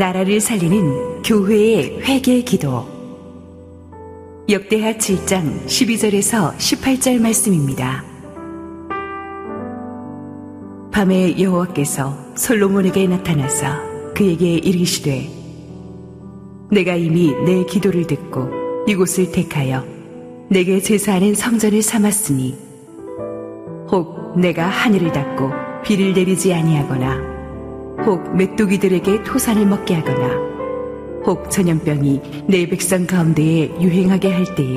나라를 살리는 교회의 회개 기도. 역대하 7장 12절에서 18절 말씀입니다. 밤에 여호와께서 솔로몬에게 나타나서 그에게 이르시되 내가 이미 내 기도를 듣고 이곳을 택하여 내게 제사하는 성전을 삼았으니 혹 내가 하늘을 닫고 비를 내리지 아니하거나 혹 메뚜기들에게 토산을 먹게 하거나 혹 전염병이 내 백성 가운데에 유행하게 할 때에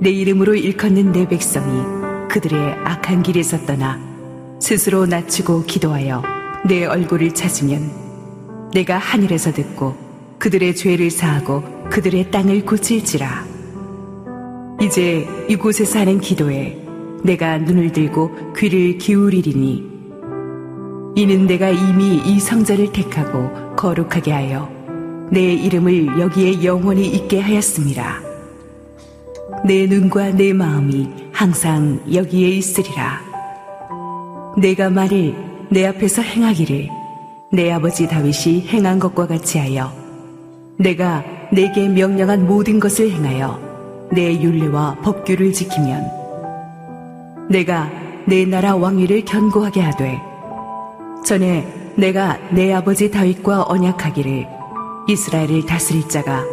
내 이름으로 일컫는 내 백성이 그들의 악한 길에서 떠나 스스로 낮추고 기도하여 내 얼굴을 찾으면 내가 하늘에서 듣고 그들의 죄를 사하고 그들의 땅을 고칠지라. 이제 이곳에서 하는 기도에 내가 눈을 들고 귀를 기울이리니 이는 내가 이미 이 성전을 택하고 거룩하게 하여 내 이름을 여기에 영원히 있게 하였습니다. 내 눈과 내 마음이 항상 여기에 있으리라. 내가 말을 내 앞에서 행하기를 내 아버지 다윗이 행한 것과 같이 하여 내가 내게 명령한 모든 것을 행하여 내 윤례와 법규를 지키면 내가 내 나라 왕위를 견고하게 하되 전에 내가 내 아버지 다윗과 언약하기를 이스라엘을 다스릴 자가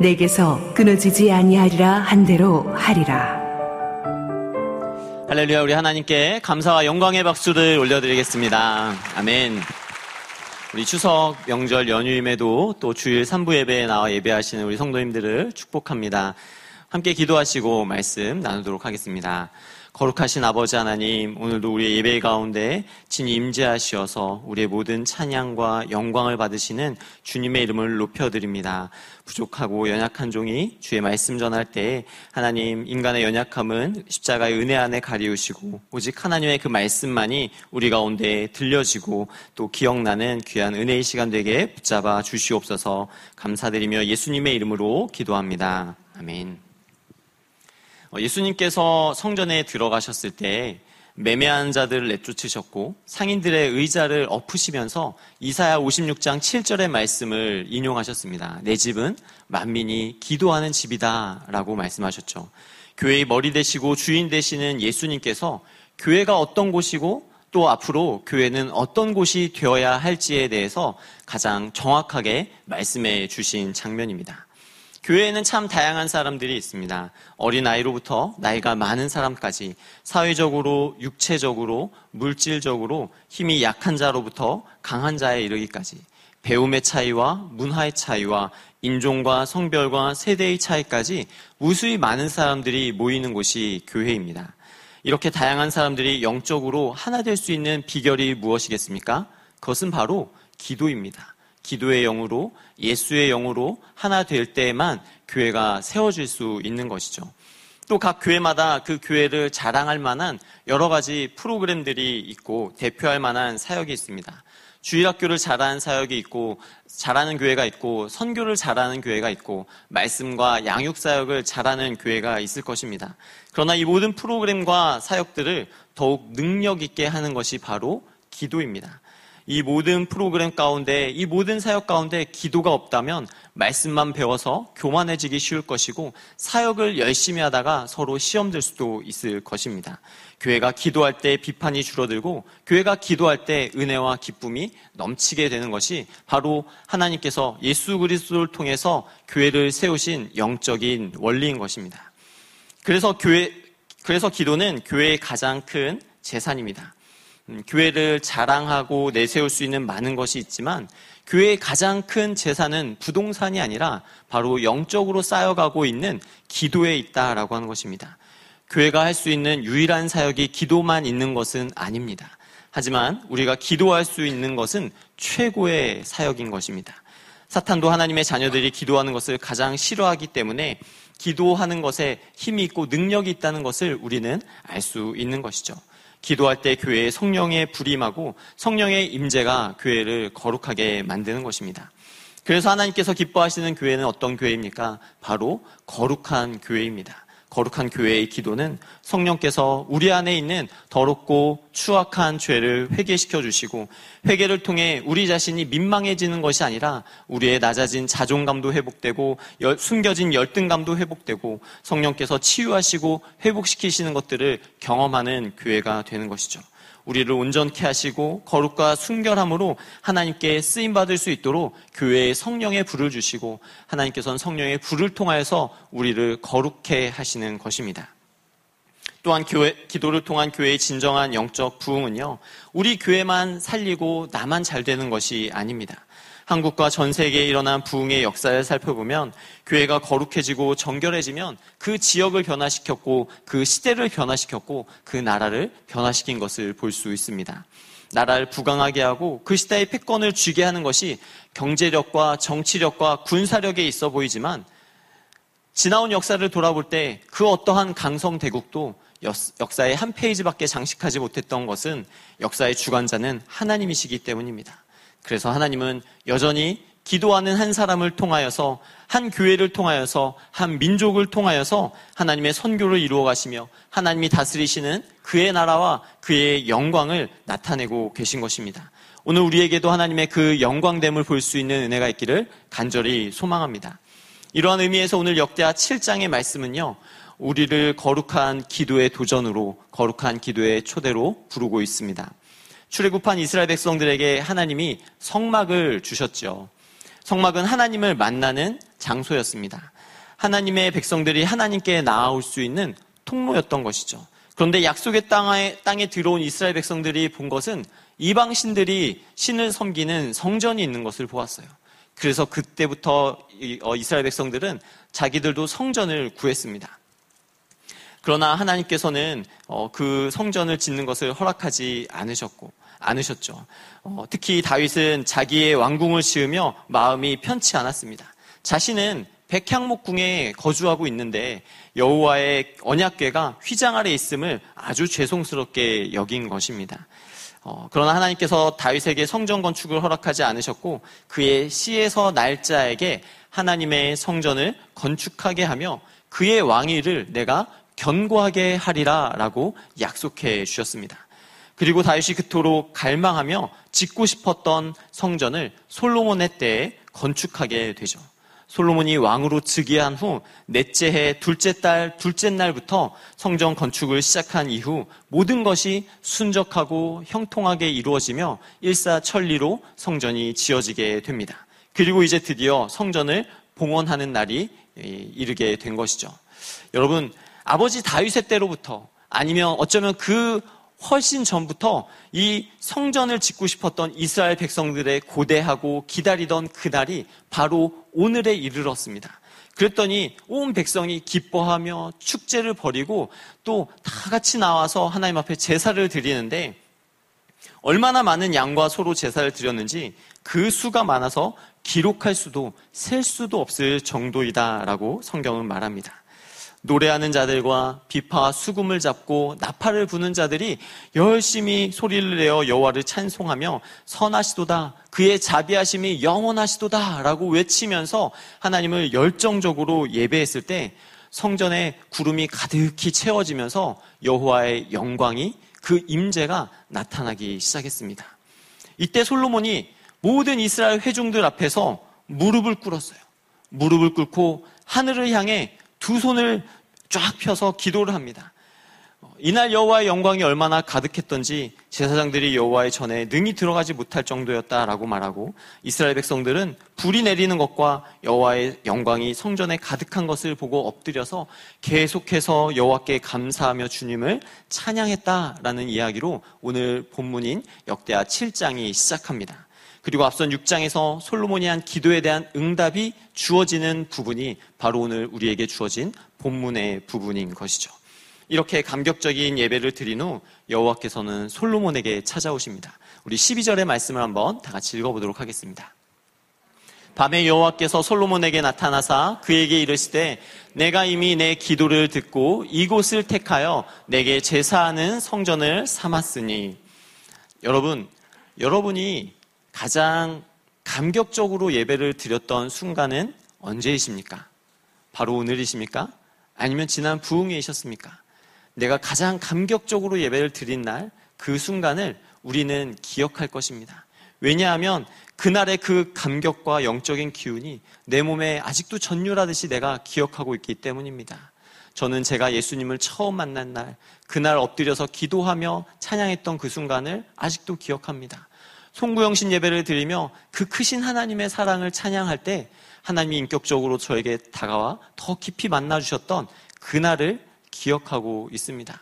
내게서 끊어지지 아니하리라 한 대로 하리라. 할렐루야 우리 하나님께 감사와 영광의 박수를 올려드리겠습니다. 아멘. 우리 추석 명절 연휴임에도 또 주일 3부 예배에 나와 예배하시는 우리 성도님들을 축복합니다. 함께 기도하시고 말씀 나누도록 하겠습니다. 거룩하신 아버지 하나님, 오늘도 우리의 예배 가운데 진히 임재하시어서 우리의 모든 찬양과 영광을 받으시는 주님의 이름을 높여드립니다. 부족하고 연약한 종이 주의 말씀 전할 때 하나님 인간의 연약함은 십자가의 은혜 안에 가리우시고 오직 하나님의 그 말씀만이 우리 가운데 들려지고 또 기억나는 귀한 은혜의 시간 되게 붙잡아 주시옵소서 감사드리며 예수님의 이름으로 기도합니다. 아멘. 어, 예수님께서 성전에 들어가셨을 때 매매한 자들을 내쫓으셨고 상인들의 의자를 엎으시면서 이사야 56장 7절의 말씀을 인용하셨습니다. 내 집은 만민이 기도하는 집이다 라고 말씀하셨죠. 교회의 머리 되시고 주인 되시는 예수님께서 교회가 어떤 곳이고 또 앞으로 교회는 어떤 곳이 되어야 할지에 대해서 가장 정확하게 말씀해 주신 장면입니다. 교회에는 참 다양한 사람들이 있습니다. 어린아이로부터 나이가 많은 사람까지 사회적으로, 육체적으로, 물질적으로 힘이 약한 자로부터 강한 자에 이르기까지 배움의 차이와 문화의 차이와 인종과 성별과 세대의 차이까지 무수히 많은 사람들이 모이는 곳이 교회입니다. 이렇게 다양한 사람들이 영적으로 하나 될 수 있는 비결이 무엇이겠습니까? 그것은 바로 기도입니다. 기도의 영으로 예수의 영으로 하나 될 때에만 교회가 세워질 수 있는 것이죠. 또 각 교회마다 그 교회를 자랑할 만한 여러 가지 프로그램들이 있고 대표할 만한 사역이 있습니다. 주일학교를 잘하는 사역이 있고 잘하는 교회가 있고 선교를 잘하는 교회가 있고 말씀과 양육 사역을 잘하는 교회가 있을 것입니다. 그러나 이 모든 프로그램과 사역들을 더욱 능력 있게 하는 것이 바로 기도입니다. 이 모든 프로그램 가운데, 이 모든 사역 가운데 기도가 없다면 말씀만 배워서 교만해지기 쉬울 것이고 사역을 열심히 하다가 서로 시험 들 수도 있을 것입니다. 교회가 기도할 때 비판이 줄어들고 교회가 기도할 때 은혜와 기쁨이 넘치게 되는 것이 바로 하나님께서 예수 그리스도를 통해서 교회를 세우신 영적인 원리인 것입니다. 그래서 교회 그래서 기도는 교회의 가장 큰 재산입니다. 음, 교회를 자랑하고 내세울 수 있는 많은 것이 있지만 교회의 가장 큰 재산은 부동산이 아니라 바로 영적으로 쌓여가고 있는 기도에 있다라고 하는 것입니다. 교회가 할 수 있는 유일한 사역이 기도만 있는 것은 아닙니다. 하지만 우리가 기도할 수 있는 것은 최고의 사역인 것입니다. 사탄도 하나님의 자녀들이 기도하는 것을 가장 싫어하기 때문에 기도하는 것에 힘이 있고 능력이 있다는 것을 우리는 알 수 있는 것이죠. 기도할 때 교회에 성령의 불임하고 성령의 임재가 교회를 거룩하게 만드는 것입니다. 그래서 하나님께서 기뻐하시는 교회는 어떤 교회입니까? 바로 거룩한 교회입니다. 거룩한 교회의 기도는 성령께서 우리 안에 있는 더럽고 추악한 죄를 회개시켜 주시고 회개를 통해 우리 자신이 민망해지는 것이 아니라 우리의 낮아진 자존감도 회복되고 숨겨진 열등감도 회복되고 성령께서 치유하시고 회복시키시는 것들을 경험하는 교회가 되는 것이죠. 우리를 온전케 하시고 거룩과 순결함으로 하나님께 쓰임 받을 수 있도록 교회에 성령의 불을 주시고 하나님께서는 성령의 불을 통하여서 우리를 거룩해 하시는 것입니다. 또한 교회, 기도를 통한 교회의 진정한 영적 부흥은요, 우리 교회만 살리고 나만 잘 되는 것이 아닙니다. 한국과 전 세계에 일어난 부흥의 역사를 살펴보면 교회가 거룩해지고 정결해지면 그 지역을 변화시켰고 그 시대를 변화시켰고 그 나라를 변화시킨 것을 볼 수 있습니다. 나라를 부강하게 하고 그 시대의 패권을 쥐게 하는 것이 경제력과 정치력과 군사력에 있어 보이지만 지나온 역사를 돌아볼 때 그 어떠한 강성 대국도 역사의 한 페이지밖에 장식하지 못했던 것은 역사의 주관자는 하나님이시기 때문입니다. 그래서 하나님은 여전히 기도하는 한 사람을 통하여서 한 교회를 통하여서 한 민족을 통하여서 하나님의 선교를 이루어 가시며 하나님이 다스리시는 그의 나라와 그의 영광을 나타내고 계신 것입니다. 오늘 우리에게도 하나님의 그 영광됨을 볼 수 있는 은혜가 있기를 간절히 소망합니다. 이러한 의미에서 오늘 역대하 7장의 말씀은요. 우리를 거룩한 기도의 도전으로 거룩한 기도의 초대로 부르고 있습니다. 출애굽한 이스라엘 백성들에게 하나님이 성막을 주셨죠. 성막은 하나님을 만나는 장소였습니다. 하나님의 백성들이 하나님께 나아올 수 있는 통로였던 것이죠. 그런데 약속의 땅에, 땅에 들어온 이스라엘 백성들이 본 것은 이방신들이 신을 섬기는 성전이 있는 것을 보았어요. 그래서 그때부터 어, 이스라엘 백성들은 자기들도 성전을 구했습니다. 그러나 하나님께서는 어, 그 성전을 짓는 것을 허락하지 않으셨고 않으셨죠. 어, 특히 다윗은 자기의 왕궁을 지으며 마음이 편치 않았습니다. 자신은 백향목궁에 거주하고 있는데 여호와의 언약궤가 휘장 아래 있음을 아주 죄송스럽게 여긴 것입니다. 어, 그러나 하나님께서 다윗에게 성전 건축을 허락하지 않으셨고 그의 시에서 날짜에게 하나님의 성전을 건축하게 하며 그의 왕위를 내가 견고하게 하리라라고 약속해 주셨습니다. 그리고 다윗이 그토록 갈망하며 짓고 싶었던 성전을 솔로몬의 때에 건축하게 되죠. 솔로몬이 왕으로 즉위한 후 넷째 해 둘째 달 둘째 날부터 성전 건축을 시작한 이후 모든 것이 순적하고 형통하게 이루어지며 일사천리로 성전이 지어지게 됩니다. 그리고 이제 드디어 성전을 봉헌하는 날이 이르게 된 것이죠. 여러분 아버지 다윗의 때로부터 아니면 어쩌면 그 훨씬 전부터 이 성전을 짓고 싶었던 이스라엘 백성들의 고대하고 기다리던 그날이 바로 오늘에 이르렀습니다. 그랬더니 온 백성이 기뻐하며 축제를 벌이고 또 다 같이 나와서 하나님 앞에 제사를 드리는데 얼마나 많은 양과 소로 제사를 드렸는지 그 수가 많아서 기록할 수도 셀 수도 없을 정도이다라고 성경은 말합니다. 노래하는 자들과 비파와 수금을 잡고 나팔을 부는 자들이 열심히 소리를 내어 여호와를 찬송하며 선하시도다 그의 자비하심이 영원하시도다라고 외치면서 하나님을 열정적으로 예배했을 때 성전에 구름이 가득히 채워지면서 여호와의 영광이 그 임재가 나타나기 시작했습니다. 이때 솔로몬이 모든 이스라엘 회중들 앞에서 무릎을 꿇었어요. 무릎을 꿇고 하늘을 향해 두 손을 쫙 펴서 기도를 합니다. 이날 여호와의 영광이 얼마나 가득했던지 제사장들이 여호와의 전에 능히 들어가지 못할 정도였다라고 말하고 이스라엘 백성들은 불이 내리는 것과 여호와의 영광이 성전에 가득한 것을 보고 엎드려서 계속해서 여호와께 감사하며 주님을 찬양했다라는 이야기로 오늘 본문인 역대하 7장이 시작합니다. 그리고 앞선 6장에서 솔로몬이 한 기도에 대한 응답이 주어지는 부분이 바로 오늘 우리에게 주어진 본문의 부분인 것이죠. 이렇게 감격적인 예배를 드린 후 여호와께서는 솔로몬에게 찾아오십니다. 우리 12절의 말씀을 한번 다 같이 읽어보도록 하겠습니다. 밤에 여호와께서 솔로몬에게 나타나사 그에게 이르시되 내가 이미 내 기도를 듣고 이곳을 택하여 내게 제사하는 성전을 삼았으니 여러분 여러분이 가장 감격적으로 예배를 드렸던 순간은 언제이십니까? 바로 오늘이십니까? 아니면 지난 부흥회이셨습니까? 내가 가장 감격적으로 예배를 드린 날, 그 순간을 우리는 기억할 것입니다. 왜냐하면 그날의 그 감격과 영적인 기운이 내 몸에 아직도 전율하듯이 내가 기억하고 있기 때문입니다. 저는 제가 예수님을 처음 만난 날, 그날 엎드려서 기도하며 찬양했던 그 순간을 아직도 기억합니다. 송구영신 예배를 드리며 그 크신 하나님의 사랑을 찬양할 때 하나님이 인격적으로 저에게 다가와 더 깊이 만나주셨던 그날을 기억하고 있습니다.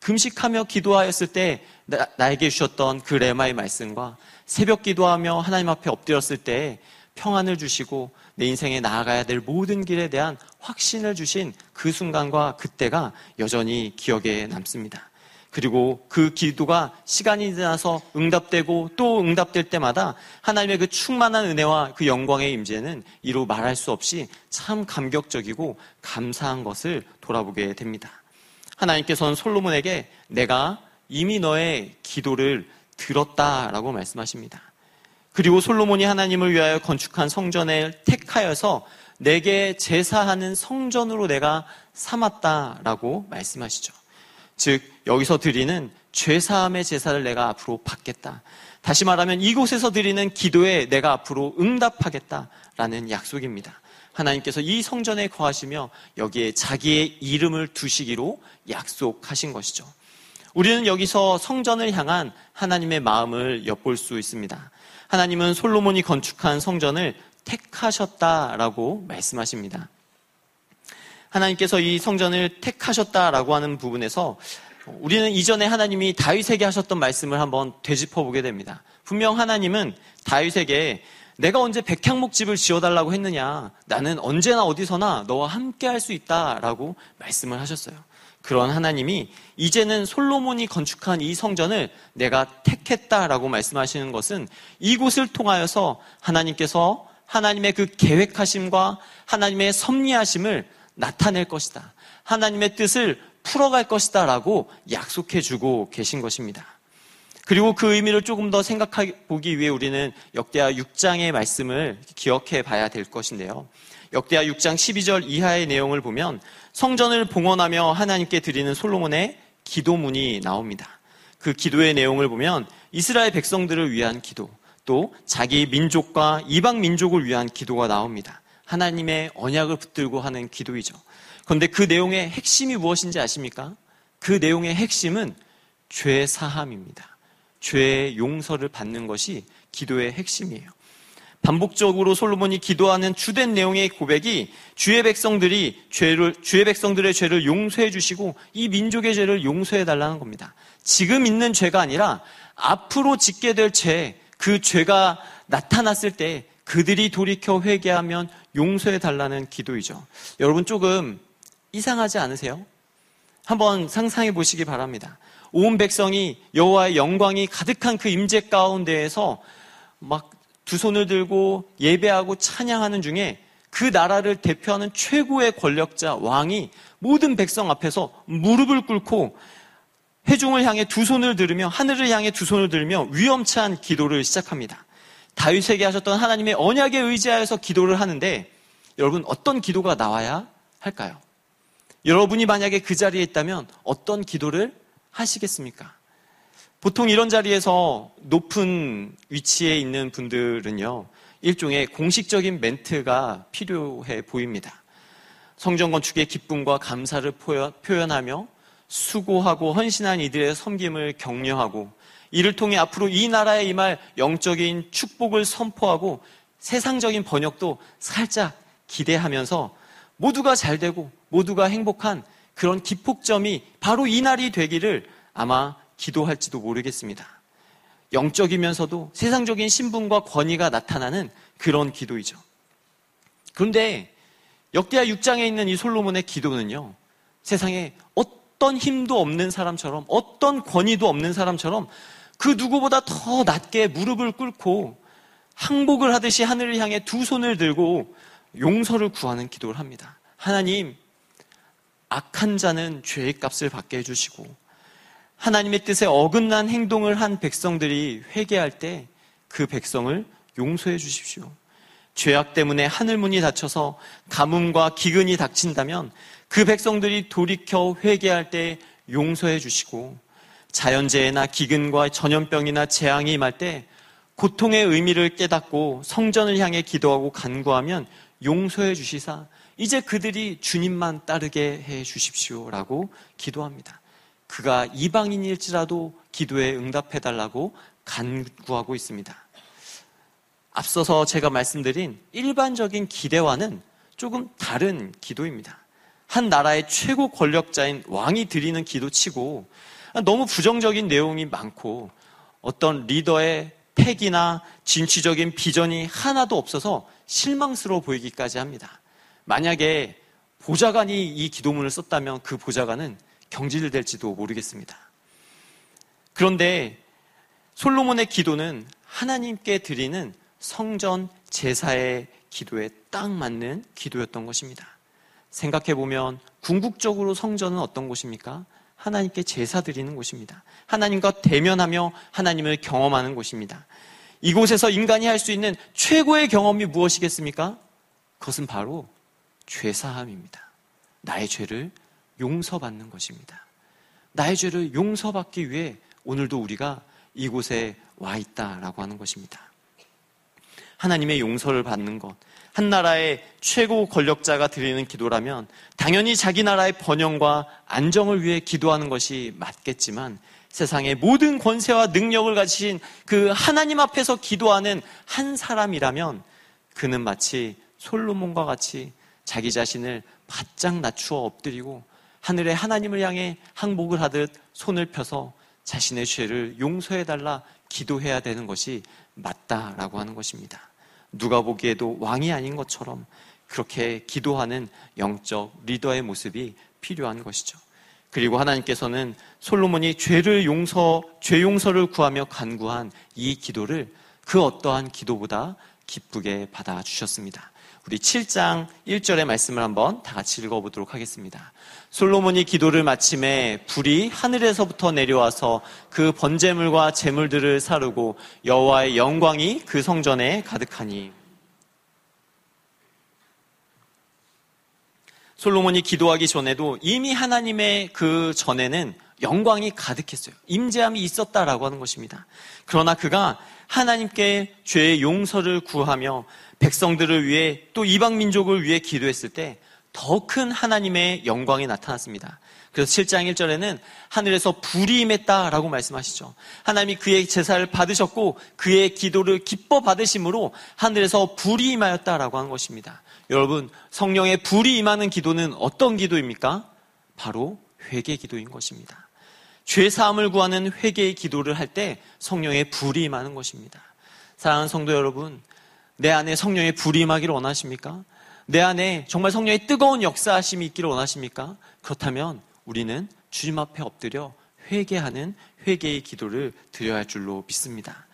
금식하며 기도하였을 때 나, 에게 주셨던 그 레마의 말씀과 새벽 기도하며 하나님 앞에 엎드렸을 때 평안을 주시고 내 인생에 나아가야 될 모든 길에 대한 확신을 주신 그 순간과 그때가 여전히 기억에 남습니다. 그리고 그 기도가 시간이 지나서 응답되고 또 응답될 때마다 하나님의 그 충만한 은혜와 그 영광의 임재는 이루 말할 수 없이 참 감격적이고 감사한 것을 돌아보게 됩니다. 하나님께서는 솔로몬에게 내가 이미 너의 기도를 들었다라고 말씀하십니다. 그리고 솔로몬이 하나님을 위하여 건축한 성전을 택하여서 내게 제사하는 성전으로 내가 삼았다라고 말씀하시죠. 즉 여기서 드리는 죄사함의 제사를 내가 앞으로 받겠다. 다시 말하면 이곳에서 드리는 기도에 내가 앞으로 응답하겠다라는 약속입니다. 하나님께서 이 성전에 거하시며 여기에 자기의 이름을 두시기로 약속하신 것이죠. 우리는 여기서 성전을 향한 하나님의 마음을 엿볼 수 있습니다. 하나님은 솔로몬이 건축한 성전을 택하셨다라고 말씀하십니다. 하나님께서 이 성전을 택하셨다라고 하는 부분에서 우리는 이전에 하나님이 다윗에게 하셨던 말씀을 한번 되짚어 보게 됩니다. 분명 하나님은 다윗에게 내가 언제 백향목 집을 지어달라고 했느냐? 나는 언제나 어디서나 너와 함께 할 수 있다 라고 말씀을 하셨어요. 그런 하나님이 이제는 솔로몬이 건축한 이 성전을 내가 택했다 라고 말씀하시는 것은 이곳을 통하여서 하나님께서 하나님의 그 계획하심과 하나님의 섭리하심을 나타낼 것이다. 하나님의 뜻을 풀어갈 것이다. 라고 약속해 주고 계신 것입니다. 그리고 그 의미를 조금 더 생각해 보기 위해 우리는 역대하 6장의 말씀을 기억해 봐야 될 것인데요. 역대하 6장 12절 이하의 내용을 보면 성전을 봉헌하며 하나님께 드리는 솔로몬의 기도문이 나옵니다. 그 기도의 내용을 보면 이스라엘 백성들을 위한 기도, 또 자기 민족과 이방 민족을 위한 기도가 나옵니다. 하나님의 언약을 붙들고 하는 기도이죠. 그런데 그 내용의 핵심이 무엇인지 아십니까? 그 내용의 핵심은 죄 사함입니다. 죄의 용서를 받는 것이 기도의 핵심이에요. 반복적으로 솔로몬이 기도하는 주된 내용의 고백이 주의 백성들이 죄를 주의 백성들의 죄를 용서해 주시고 이 민족의 죄를 용서해 달라는 겁니다. 지금 있는 죄가 아니라 앞으로 짓게 될 죄, 그 죄가 나타났을 때 그들이 돌이켜 회개하면 용서해 달라는 기도이죠. 여러분 조금 이상하지 않으세요? 한번 상상해 보시기 바랍니다. 온 백성이 여호와의 영광이 가득한 그 임재 가운데에서 막 두 손을 들고 예배하고 찬양하는 중에 그 나라를 대표하는 최고의 권력자 왕이 모든 백성 앞에서 무릎을 꿇고 회중을 향해 두 손을 들으며 하늘을 향해 두 손을 들으며 위험찬 기도를 시작합니다. 다윗에게 하셨던 하나님의 언약에 의지하여서 기도를 하는데 여러분 어떤 기도가 나와야 할까요? 여러분이 만약에 그 자리에 있다면 어떤 기도를 하시겠습니까? 보통 이런 자리에서 높은 위치에 있는 분들은요, 일종의 공식적인 멘트가 필요해 보입니다. 성전 건축의 기쁨과 감사를 표현하며 수고하고 헌신한 이들의 섬김을 격려하고 이를 통해 앞으로 이 나라에 임할 영적인 축복을 선포하고 세상적인 번역도 살짝 기대하면서 모두가 잘 되고 모두가 행복한 그런 기폭점이 바로 이 날이 되기를 아마 기도할지도 모르겠습니다. 영적이면서도 세상적인 신분과 권위가 나타나는 그런 기도이죠. 그런데 역대하 6장에 있는 이 솔로몬의 기도는요, 세상에 어떤 힘도 없는 사람처럼, 어떤 권위도 없는 사람처럼 그 누구보다 더 낮게 무릎을 꿇고 항복을 하듯이 하늘을 향해 두 손을 들고 용서를 구하는 기도를 합니다. 하나님, 악한 자는 죄의 값을 받게 해주시고, 하나님의 뜻에 어긋난 행동을 한 백성들이 회개할 때 그 백성을 용서해 주십시오. 죄악 때문에 하늘문이 닫혀서 가뭄과 기근이 닥친다면 그 백성들이 돌이켜 회개할 때 용서해 주시고 자연재해나 기근과 전염병이나 재앙이 임할 때 고통의 의미를 깨닫고 성전을 향해 기도하고 간구하면 용서해 주시사 이제 그들이 주님만 따르게 해 주십시오라고 기도합니다. 그가 이방인일지라도 기도에 응답해 달라고 간구하고 있습니다. 앞서서 제가 말씀드린 일반적인 기대와는 조금 다른 기도입니다. 한 나라의 최고 권력자인 왕이 드리는 기도치고 너무 부정적인 내용이 많고 어떤 리더의 팩이나 진취적인 비전이 하나도 없어서 실망스러워 보이기까지 합니다. 만약에 보좌관이 이 기도문을 썼다면 그 보좌관은 경질될지도 모르겠습니다. 그런데 솔로몬의 기도는 하나님께 드리는 성전 제사의 기도에 딱 맞는 기도였던 것입니다. 생각해 보면 궁극적으로 성전은 어떤 곳입니까? 하나님께 제사 드리는 곳입니다. 하나님과 대면하며 하나님을 경험하는 곳입니다. 이곳에서 인간이 할 수 있는 최고의 경험이 무엇이겠습니까? 그것은 바로 죄사함입니다. 나의 죄를 용서받는 것입니다. 나의 죄를 용서받기 위해 오늘도 우리가 이곳에 와 있다라고 하는 것입니다. 하나님의 용서를 받는 것, 한 나라의 최고 권력자가 드리는 기도라면 당연히 자기 나라의 번영과 안정을 위해 기도하는 것이 맞겠지만 세상의 모든 권세와 능력을 가지신 그 하나님 앞에서 기도하는 한 사람이라면 그는 마치 솔로몬과 같이 자기 자신을 바짝 낮추어 엎드리고 하늘의 하나님을 향해 항복을 하듯 손을 펴서 자신의 죄를 용서해달라 기도해야 되는 것이 맞다라고 하는 것입니다. 누가 보기에도 왕이 아닌 것처럼 그렇게 기도하는 영적 리더의 모습이 필요한 것이죠. 그리고 하나님께서는 솔로몬이 죄를 용서, 죄 용서를 구하며 간구한 이 기도를 그 어떠한 기도보다 기쁘게 받아주셨습니다. 우리 7장 1절의 말씀을 한번 다 같이 읽어보도록 하겠습니다. 솔로몬이 기도를 마침에 불이 하늘에서부터 내려와서 그 번제물과 제물들을 사르고 여호와의 영광이 그 성전에 가득하니 솔로몬이 기도하기 전에도 이미 하나님의 그 전에는 영광이 가득했어요. 임재함이 있었다라고 하는 것입니다. 그러나 그가 하나님께 죄의 용서를 구하며 백성들을 위해 또 이방 민족을 위해 기도했을 때 더 큰 하나님의 영광이 나타났습니다. 그래서 7장 1절에는 하늘에서 불이 임했다라고 말씀하시죠. 하나님이 그의 제사를 받으셨고 그의 기도를 기뻐 받으심으로 하늘에서 불이 임하였다라고 하는 것입니다. 여러분, 성령의 불이 임하는 기도는 어떤 기도입니까? 바로 회개 기도인 것입니다. 죄 사함을 구하는 회개의 기도를 할 때 성령의 불이 임하는 것입니다. 사랑하는 성도 여러분, 내 안에 성령의 불이 임하기를 원하십니까? 내 안에 정말 성령의 뜨거운 역사하심이 있기를 원하십니까? 그렇다면 우리는 주님 앞에 엎드려 회개하는 회개의 기도를 드려야 할 줄로 믿습니다.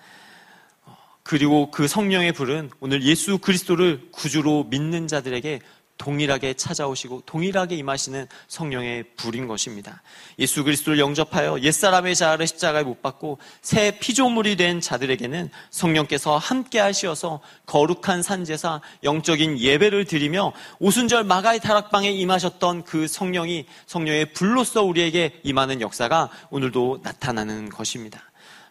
그리고 그 성령의 불은 오늘 예수 그리스도를 구주로 믿는 자들에게 동일하게 찾아오시고 동일하게 임하시는 성령의 불인 것입니다. 예수 그리스도를 영접하여 옛사람의 자아를 십자가에 못 박고 새 피조물이 된 자들에게는 성령께서 함께 하시어서 거룩한 산제사 영적인 예배를 드리며 오순절 마가의 다락방에 임하셨던 그 성령이 성령의 불로서 우리에게 임하는 역사가 오늘도 나타나는 것입니다.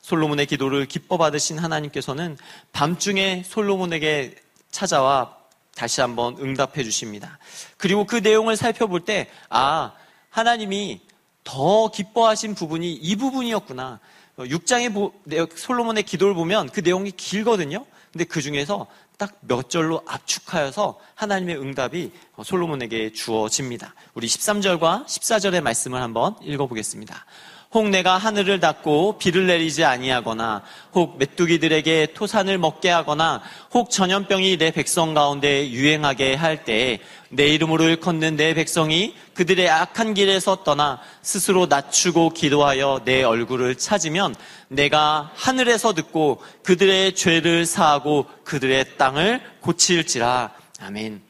솔로몬의 기도를 기뻐 받으신 하나님께서는 밤중에 솔로몬에게 찾아와 다시 한번 응답해 주십니다. 그리고 그 내용을 살펴볼 때, 아, 하나님이 더 기뻐하신 부분이 이 부분이었구나. 6장의 솔로몬의 기도를 보면 그 내용이 길거든요. 근데 그 중에서 딱 몇 절로 압축하여서 하나님의 응답이 솔로몬에게 주어집니다. 우리 13절과 14절의 말씀을 한번 읽어보겠습니다. 혹 내가 하늘을 닫고 비를 내리지 아니하거나 혹 메뚜기들에게 토산을 먹게 하거나 혹 전염병이 내 백성 가운데 유행하게 할때내 이름으로 일컫는 내 백성이 그들의 악한 길에서 떠나 스스로 낮추고 기도하여 내 얼굴을 찾으면 내가 하늘에서 듣고 그들의 죄를 사하고 그들의 땅을 고칠지라 아멘.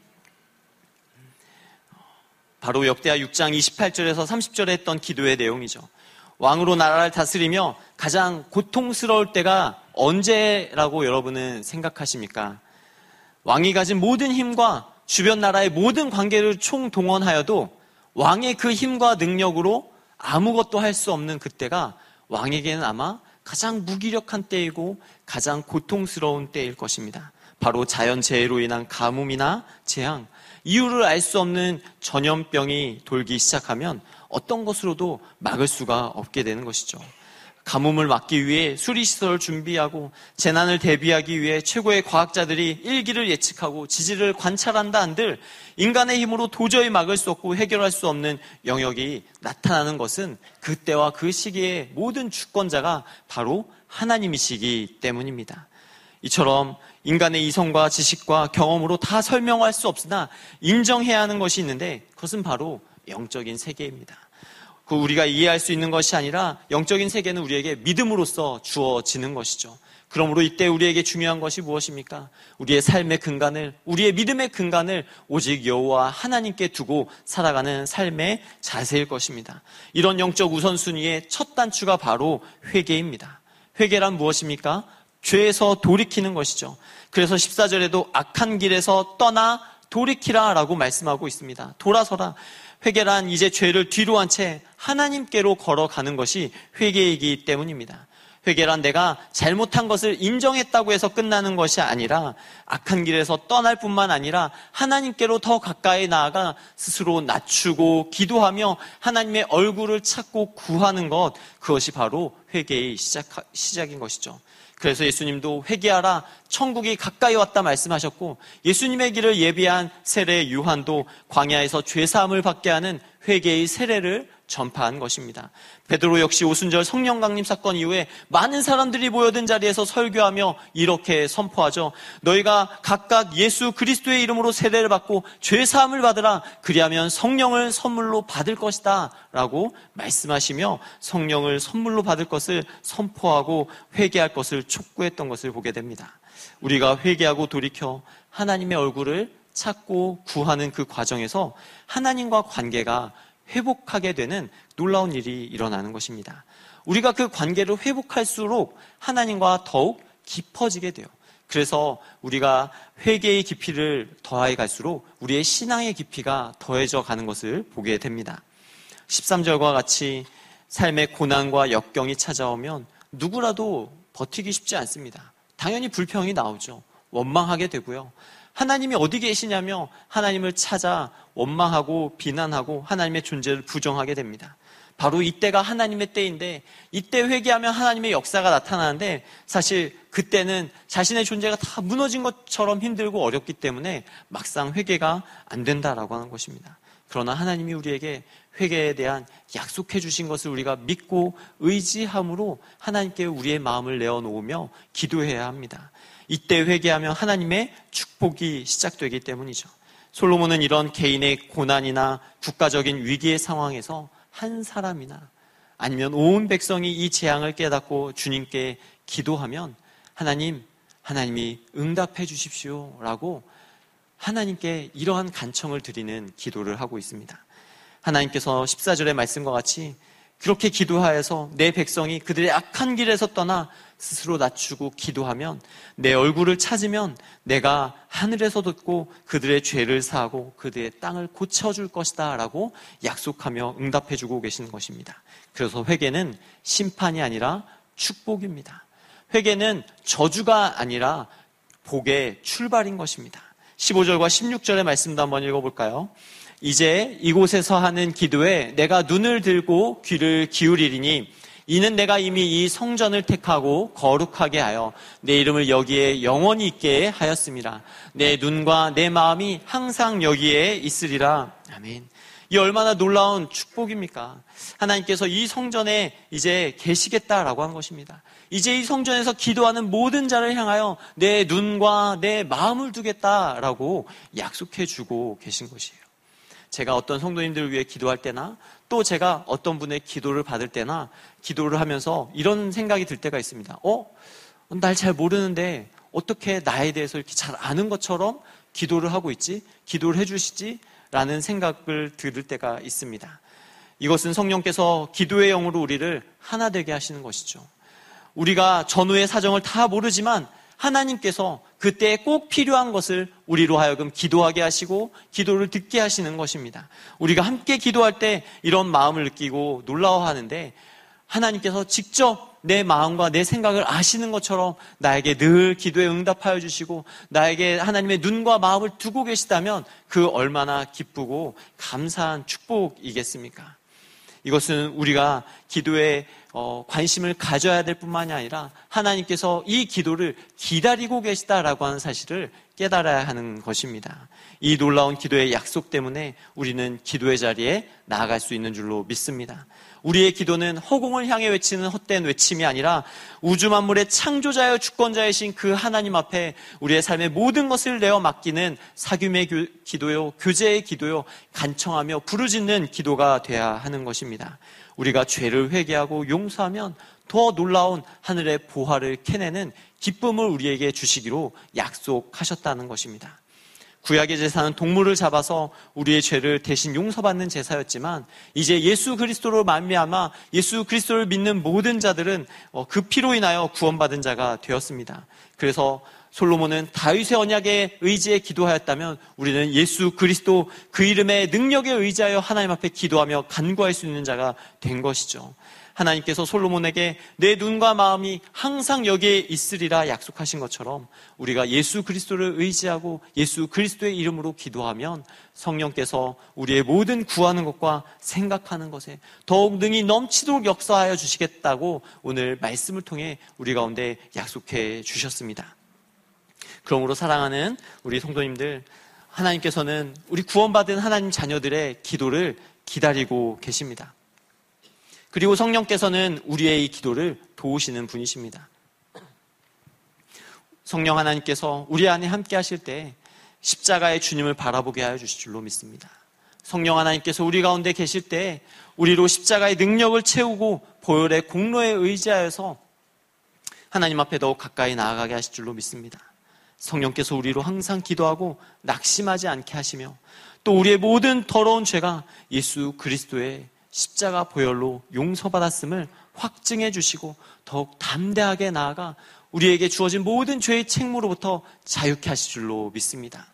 바로 역대하 6장 28절에서 30절에 했던 기도의 내용이죠. 왕으로 나라를 다스리며 가장 고통스러울 때가 언제라고 여러분은 생각하십니까? 왕이 가진 모든 힘과 주변 나라의 모든 관계를 총동원하여도 왕의 그 힘과 능력으로 아무것도 할 수 없는 그때가 왕에게는 아마 가장 무기력한 때이고 가장 고통스러운 때일 것입니다. 바로 자연재해로 인한 가뭄이나 재앙, 이유를 알 수 없는 전염병이 돌기 시작하면 어떤 것으로도 막을 수가 없게 되는 것이죠. 가뭄을 막기 위해 수리시설을 준비하고 재난을 대비하기 위해 최고의 과학자들이 일기를 예측하고 지질을 관찰한다 한들 인간의 힘으로 도저히 막을 수 없고 해결할 수 없는 영역이 나타나는 것은 그때와 그 시기에 모든 주권자가 바로 하나님이시기 때문입니다. 이처럼 인간의 이성과 지식과 경험으로 다 설명할 수 없으나 인정해야 하는 것이 있는데 그것은 바로 영적인 세계입니다. 그 우리가 이해할 수 있는 것이 아니라 영적인 세계는 우리에게 믿음으로써 주어지는 것이죠. 그러므로 이때 우리에게 중요한 것이 무엇입니까? 우리의 삶의 근간을, 우리의 믿음의 근간을 오직 여호와 하나님께 두고 살아가는 삶의 자세일 것입니다. 이런 영적 우선순위의 첫 단추가 바로 회개입니다. 회개란 무엇입니까? 죄에서 돌이키는 것이죠. 그래서 14절에도 악한 길에서 떠나 돌이키라 라고 말씀하고 있습니다. 돌아서라. 회개란 이제 죄를 뒤로 한 채 하나님께로 걸어가는 것이 회개이기 때문입니다. 회개란 내가 잘못한 것을 인정했다고 해서 끝나는 것이 아니라 악한 길에서 떠날 뿐만 아니라 하나님께로 더 가까이 나아가 스스로 낮추고 기도하며 하나님의 얼굴을 찾고 구하는 것 그것이 바로 회개의 시작, 시작인 것이죠. 그래서 예수님도 회개하라 천국이 가까이 왔다 말씀하셨고 예수님의 길을 예비한 세례 유한도 광야에서 죄 사함을 받게 하는 회개의 세례를 전파한 것입니다. 베드로 역시 오순절 성령 강림 사건 이후에 많은 사람들이 모여든 자리에서 설교하며 이렇게 선포하죠. 너희가 각각 예수 그리스도의 이름으로 세례를 받고 죄 사함을 받으라. 그리하면 성령을 선물로 받을 것이다라고 말씀하시며 성령을 선물로 받을 것을 선포하고 회개할 것을 촉구했던 것을 보게 됩니다. 우리가 회개하고 돌이켜 하나님의 얼굴을 찾고 구하는 그 과정에서 하나님과 관계가 회복하게 되는 놀라운 일이 일어나는 것입니다. 우리가 그 관계를 회복할수록 하나님과 더욱 깊어지게 돼요. 그래서 우리가 회개의 깊이를 더하게 갈수록 우리의 신앙의 깊이가 더해져 가는 것을 보게 됩니다. 13절과 같이 삶의 고난과 역경이 찾아오면 누구라도 버티기 쉽지 않습니다. 당연히 불평이 나오죠. 원망하게 되고요. 하나님이 어디 계시냐며 하나님을 찾아 원망하고 비난하고 하나님의 존재를 부정하게 됩니다. 바로 이때가 하나님의 때인데 이때 회개하면 하나님의 역사가 나타나는데 사실 그때는 자신의 존재가 다 무너진 것처럼 힘들고 어렵기 때문에 막상 회개가 안 된다라고 하는 것입니다. 그러나 하나님이 우리에게 회개에 대한 약속해 주신 것을 우리가 믿고 의지함으로 하나님께 우리의 마음을 내어 놓으며 기도해야 합니다. 이때 회개하면 하나님의 축복이 시작되기 때문이죠. 솔로몬은 이런 개인의 고난이나 국가적인 위기의 상황에서 한 사람이나 아니면 온 백성이 이 재앙을 깨닫고 주님께 기도하면 하나님, 하나님이 응답해 주십시오. 라고 하나님께 이러한 간청을 드리는 기도를 하고 있습니다. 하나님께서 14절의 말씀과 같이 그렇게 기도하여서 내 백성이 그들의 악한 길에서 떠나 스스로 낮추고 기도하면 내 얼굴을 찾으면 내가 하늘에서 듣고 그들의 죄를 사하고 그들의 땅을 고쳐줄 것이다 라고 약속하며 응답해주고 계시는 것입니다. 그래서 회개는 심판이 아니라 축복입니다. 회개는 저주가 아니라 복의 출발인 것입니다. 15절과 16절의 말씀도 한번 읽어볼까요? 이제 이곳에서 하는 기도에 내가 눈을 들고 귀를 기울이리니 이는 내가 이미 이 성전을 택하고 거룩하게 하여 내 이름을 여기에 영원히 있게 하였습니다. 내 눈과 내 마음이 항상 여기에 있으리라. 아멘. 이 얼마나 놀라운 축복입니까? 하나님께서 이 성전에 이제 계시겠다라고 한 것입니다. 이제 이 성전에서 기도하는 모든 자를 향하여 내 눈과 내 마음을 두겠다라고 약속해 주고 계신 것이에요. 제가 어떤 성도님들을 위해 기도할 때나 또 제가 어떤 분의 기도를 받을 때나 기도를 하면서 이런 생각이 들 때가 있습니다. 어? 날 잘 모르는데 어떻게 나에 대해서 이렇게 잘 아는 것처럼 기도를 하고 있지? 기도를 해주시지? 라는 생각을 들을 때가 있습니다. 이것은 성령께서 기도의 영으로 우리를 하나 되게 하시는 것이죠. 우리가 전후의 사정을 다 모르지만 하나님께서 그때 꼭 필요한 것을 우리로 하여금 기도하게 하시고 기도를 듣게 하시는 것입니다. 우리가 함께 기도할 때 이런 마음을 느끼고 놀라워하는데 하나님께서 직접 내 마음과 내 생각을 아시는 것처럼 나에게 늘 기도에 응답하여 주시고 나에게 하나님의 눈과 마음을 두고 계시다면 그 얼마나 기쁘고 감사한 축복이겠습니까? 이것은 우리가 기도에 어, 관심을 가져야 될 뿐만이 아니라 하나님께서 이 기도를 기다리고 계시다라고 하는 사실을 깨달아야 하는 것입니다. 이 놀라운 기도의 약속 때문에 우리는 기도의 자리에 나아갈 수 있는 줄로 믿습니다. 우리의 기도는 허공을 향해 외치는 헛된 외침이 아니라 우주 만물의 창조자여 주권자이신 그 하나님 앞에 우리의 삶의 모든 것을 내어 맡기는 사귐의 기도요, 교제의 기도요, 간청하며 부르짖는 기도가 돼야 하는 것입니다. 우리가 죄를 회개하고 용서하면 더 놀라운 하늘의 보화를 캐내는 기쁨을 우리에게 주시기로 약속하셨다는 것입니다. 구약의 제사는 동물을 잡아서 우리의 죄를 대신 용서받는 제사였지만 이제 예수 그리스도로 말미암아 예수 그리스도를 믿는 모든 자들은 어, 그 피로 인하여 구원받은 자가 되었습니다. 그래서 솔로몬은 다윗의 언약에 의지해 기도하였다면 우리는 예수 그리스도 그 이름의 능력에 의지하여 하나님 앞에 기도하며 간구할 수 있는 자가 된 것이죠. 하나님께서 솔로몬에게 내 눈과 마음이 항상 여기에 있으리라 약속하신 것처럼 우리가 예수 그리스도를 의지하고 예수 그리스도의 이름으로 기도하면 성령께서 우리의 모든 구하는 것과 생각하는 것에 더욱 능히 넘치도록 역사하여 주시겠다고 오늘 말씀을 통해 우리 가운데 약속해 주셨습니다. 그러므로 사랑하는 우리 성도님들 하나님께서는 우리 구원받은 하나님 자녀들의 기도를 기다리고 계십니다. 그리고 성령께서는 우리의 이 기도를 도우시는 분이십니다. 성령 하나님께서 우리 안에 함께 하실 때 십자가의 주님을 바라보게 하여 주실 줄로 믿습니다. 성령 하나님께서 우리 가운데 계실 때 우리로 십자가의 능력을 채우고 보혈의 공로에 의지하여서 하나님 앞에 더욱 가까이 나아가게 하실 줄로 믿습니다. 성령께서 우리로 항상 기도하고 낙심하지 않게 하시며 또 우리의 모든 더러운 죄가 예수 그리스도의 십자가 보혈로 용서받았음을 확증해 주시고 더욱 담대하게 나아가 우리에게 주어진 모든 죄의 책무로부터 자유케 하실 줄로 믿습니다.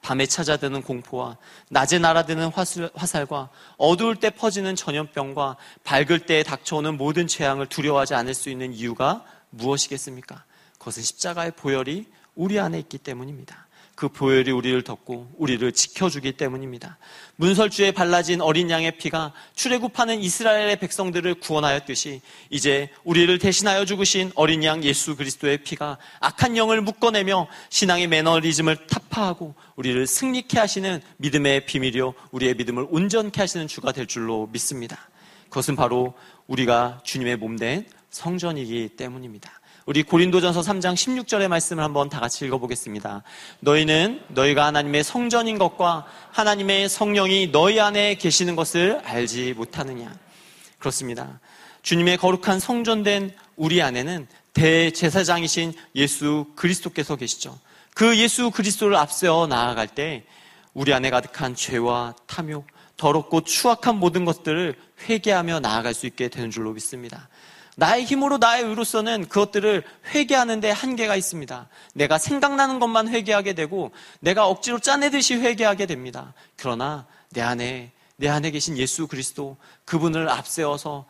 밤에 찾아드는 공포와 낮에 날아드는 화살과 어두울 때 퍼지는 전염병과 밝을 때 닥쳐오는 모든 재앙을 두려워하지 않을 수 있는 이유가 무엇이겠습니까? 그것은 십자가의 보혈이 우리 안에 있기 때문입니다. 그 보혈이 우리를 덮고 우리를 지켜주기 때문입니다. 문설주에 발라진 어린 양의 피가 출애굽하는 이스라엘의 백성들을 구원하였듯이 이제 우리를 대신하여 죽으신 어린 양 예수 그리스도의 피가 악한 영을 묶어내며 신앙의 매너리즘을 타파하고 우리를 승리케 하시는 믿음의 비밀이요 우리의 믿음을 온전케 하시는 주가 될 줄로 믿습니다. 그것은 바로 우리가 주님의 몸 된 성전이기 때문입니다. 우리 고린도전서 3장 16절의 말씀을 한번 다 같이 읽어보겠습니다. 너희는 너희가 하나님의 성전인 것과 하나님의 성령이 너희 안에 계시는 것을 알지 못하느냐. 그렇습니다. 주님의 거룩한 성전된 우리 안에는 대제사장이신 예수 그리스도께서 계시죠. 그 예수 그리스도를 앞세워 나아갈 때 우리 안에 가득한 죄와 탐욕, 더럽고 추악한 모든 것들을 회개하며 나아갈 수 있게 되는 줄로 믿습니다. 나의 힘으로 나의 의로서는 그것들을 회개하는데 한계가 있습니다. 내가 생각나는 것만 회개하게 되고 내가 억지로 짜내듯이 회개하게 됩니다. 그러나 내 안에 내 안에 계신 예수 그리스도 그분을 앞세워서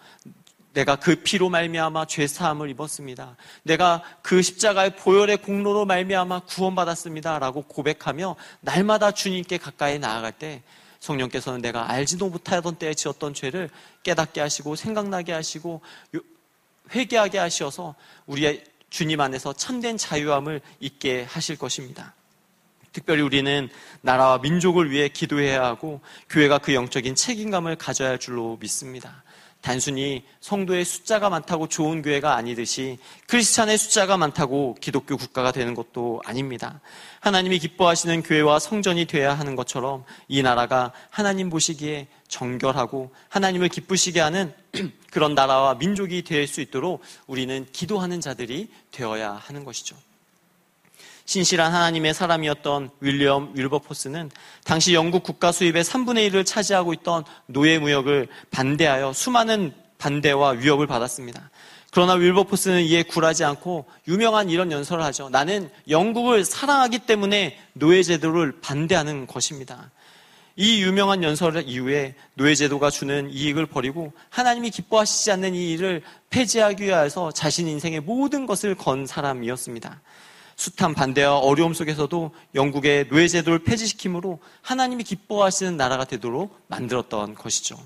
내가 그 피로 말미암아 죄 사함을 입었습니다. 내가 그 십자가의 보혈의 공로로 말미암아 구원받았습니다라고 고백하며 날마다 주님께 가까이 나아갈 때 성령께서는 내가 알지도 못하던 때에 지었던 죄를 깨닫게 하시고 생각나게 하시고 회개하게 하셔서 우리의 주님 안에서 참된 자유함을 있게 하실 것입니다. 특별히 우리는 나라와 민족을 위해 기도해야 하고 교회가 그 영적인 책임감을 가져야 할 줄로 믿습니다. 단순히 성도의 숫자가 많다고 좋은 교회가 아니듯이 크리스찬의 숫자가 많다고 기독교 국가가 되는 것도 아닙니다. 하나님이 기뻐하시는 교회와 성전이 되어야 하는 것처럼 이 나라가 하나님 보시기에 정결하고 하나님을 기쁘시게 하는 그런 나라와 민족이 될 수 있도록 우리는 기도하는 자들이 되어야 하는 것이죠. 신실한 하나님의 사람이었던 윌리엄 윌버포스는 당시 영국 국가 수입의 3분의 1을 차지하고 있던 노예 무역을 반대하여 수많은 반대와 위협을 받았습니다. 그러나 윌버포스는 이에 굴하지 않고 유명한 이런 연설을 하죠. 나는 영국을 사랑하기 때문에 노예제도를 반대하는 것입니다. 이 유명한 연설 이후에 노예제도가 주는 이익을 버리고 하나님이 기뻐하시지 않는 이 일을 폐지하기 위하여서 자신 인생의 모든 것을 건 사람이었습니다. 숱한 반대와 어려움 속에서도 영국의 노예제도를 폐지시킴으로 하나님이 기뻐하시는 나라가 되도록 만들었던 것이죠.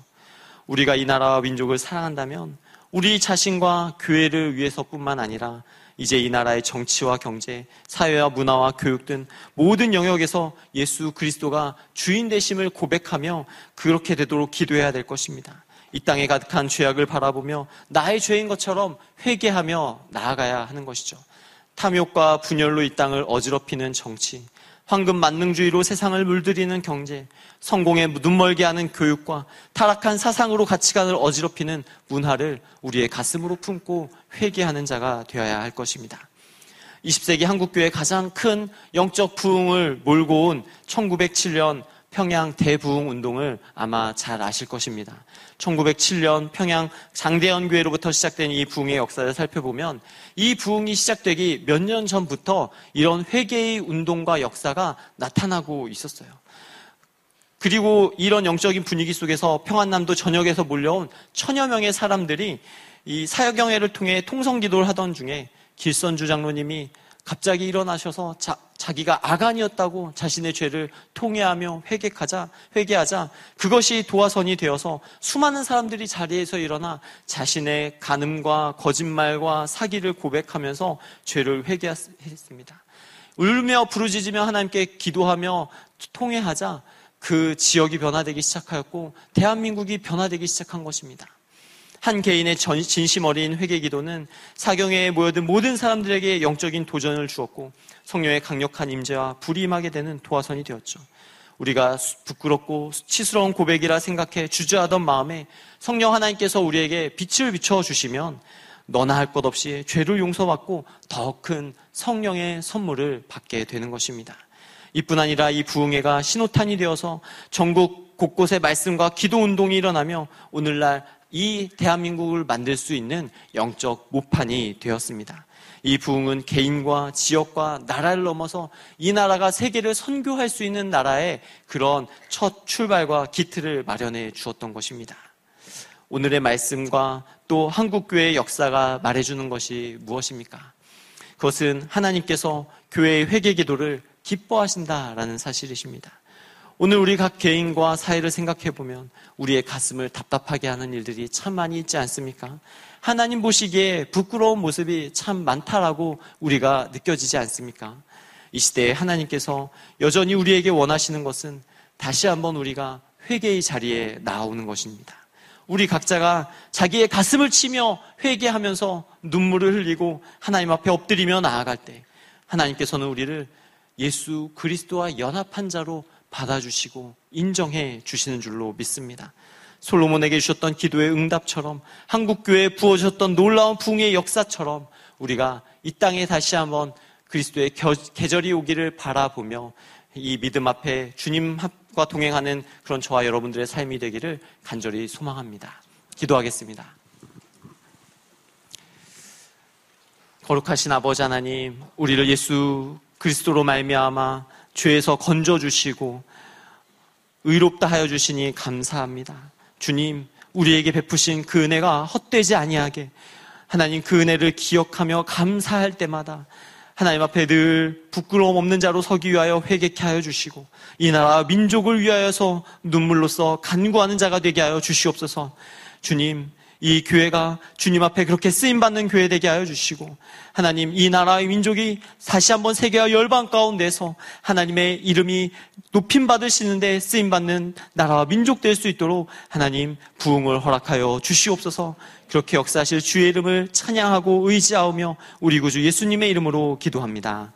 우리가 이 나라와 민족을 사랑한다면 우리 자신과 교회를 위해서뿐만 아니라 이제 이 나라의 정치와 경제, 사회와 문화와 교육 등 모든 영역에서 예수 그리스도가 주인 되심을 고백하며 그렇게 되도록 기도해야 될 것입니다. 이 땅에 가득한 죄악을 바라보며 나의 죄인 것처럼 회개하며 나아가야 하는 것이죠. 탐욕과 분열로 이 땅을 어지럽히는 정치, 황금 만능주의로 세상을 물들이는 경제, 성공에 눈멀게 하는 교육과 타락한 사상으로 가치관을 어지럽히는 문화를 우리의 가슴으로 품고 회개하는 자가 되어야 할 것입니다. 20세기 한국교회 가장 큰 영적 부흥을 몰고 온 1907년 평양 대부흥 운동을 아마 잘 아실 것입니다. 1907년 평양 장대현 교회로부터 시작된 이 부흥의 역사를 살펴보면 이 부흥이 시작되기 몇 년 전부터 이런 회개의 운동과 역사가 나타나고 있었어요. 그리고 이런 영적인 분위기 속에서 평안남도 전역에서 몰려온 천여 명의 사람들이 이 사역경회를 통해 통성기도를 하던 중에 길선주 장로님이 갑자기 일어나셔서 자, 자기가 아간이었다고 자신의 죄를 통회하며 회개하자, 회개하자 그것이 도화선이 되어서 수많은 사람들이 자리에서 일어나 자신의 간음과 거짓말과 사기를 고백하면서 죄를 회개했습니다. 울며 부르짖으며 하나님께 기도하며 통회하자 그 지역이 변화되기 시작하였고 대한민국이 변화되기 시작한 것입니다. 한 개인의 진심 어린 회개 기도는 사경회에 모여든 모든 사람들에게 영적인 도전을 주었고 성령의 강력한 임재와 불이 임하게 되는 도화선이 되었죠. 우리가 부끄럽고 수치스러운 고백이라 생각해 주저하던 마음에 성령 하나님께서 우리에게 빛을 비춰 주시면 너나 할 것 없이 죄를 용서받고 더 큰 성령의 선물을 받게 되는 것입니다. 이뿐 아니라 이 부흥회가 신호탄이 되어서 전국 곳곳에 말씀과 기도 운동이 일어나며 오늘날 이 대한민국을 만들 수 있는 영적 모판이 되었습니다. 이 부흥은 개인과 지역과 나라를 넘어서 이 나라가 세계를 선교할 수 있는 나라의 그런 첫 출발과 기틀을 마련해 주었던 것입니다. 오늘의 말씀과 또 한국교회의 역사가 말해주는 것이 무엇입니까? 그것은 하나님께서 교회의 회개 기도를 기뻐하신다라는 사실이십니다. 오늘 우리 각 개인과 사회를 생각해 보면 우리의 가슴을 답답하게 하는 일들이 참 많이 있지 않습니까? 하나님 보시기에 부끄러운 모습이 참 많다라고 우리가 느껴지지 않습니까? 이 시대에 하나님께서 여전히 우리에게 원하시는 것은 다시 한번 우리가 회개의 자리에 나오는 것입니다. 우리 각자가 자기의 가슴을 치며 회개하면서 눈물을 흘리고 하나님 앞에 엎드리며 나아갈 때 하나님께서는 우리를 예수 그리스도와 연합한 자로 받아주시고 인정해 주시는 줄로 믿습니다. 솔로몬에게 주셨던 기도의 응답처럼 한국교회에 부어주셨던 놀라운 붕의 역사처럼 우리가 이 땅에 다시 한번 그리스도의 계절이 오기를 바라보며 이 믿음 앞에 주님과 동행하는 그런 저와 여러분들의 삶이 되기를 간절히 소망합니다. 기도하겠습니다. 거룩하신 아버지 하나님, 우리를 예수 그리스도로 말미암아 죄에서 건져 주시고 의롭다 하여 주시니 감사합니다. 주님, 우리에게 베푸신 그 은혜가 헛되지 아니하게 하나님 그 은혜를 기억하며 감사할 때마다 하나님 앞에 늘 부끄러움 없는 자로 서기 위하여 회개케 하여 주시고 이 나라 민족을 위하여서 눈물로써 간구하는 자가 되게 하여 주시옵소서. 주님, 이 교회가 주님 앞에 그렇게 쓰임 받는 교회 되게 하여 주시고 하나님 이 나라의 민족이 다시 한번 세계와 열방 가운데서 하나님의 이름이 높임 받으시는데 쓰임 받는 나라와 민족 될 수 있도록 하나님 부흥을 허락하여 주시옵소서. 그렇게 역사하실 주의 이름을 찬양하고 의지하며 우리 구주 예수님의 이름으로 기도합니다.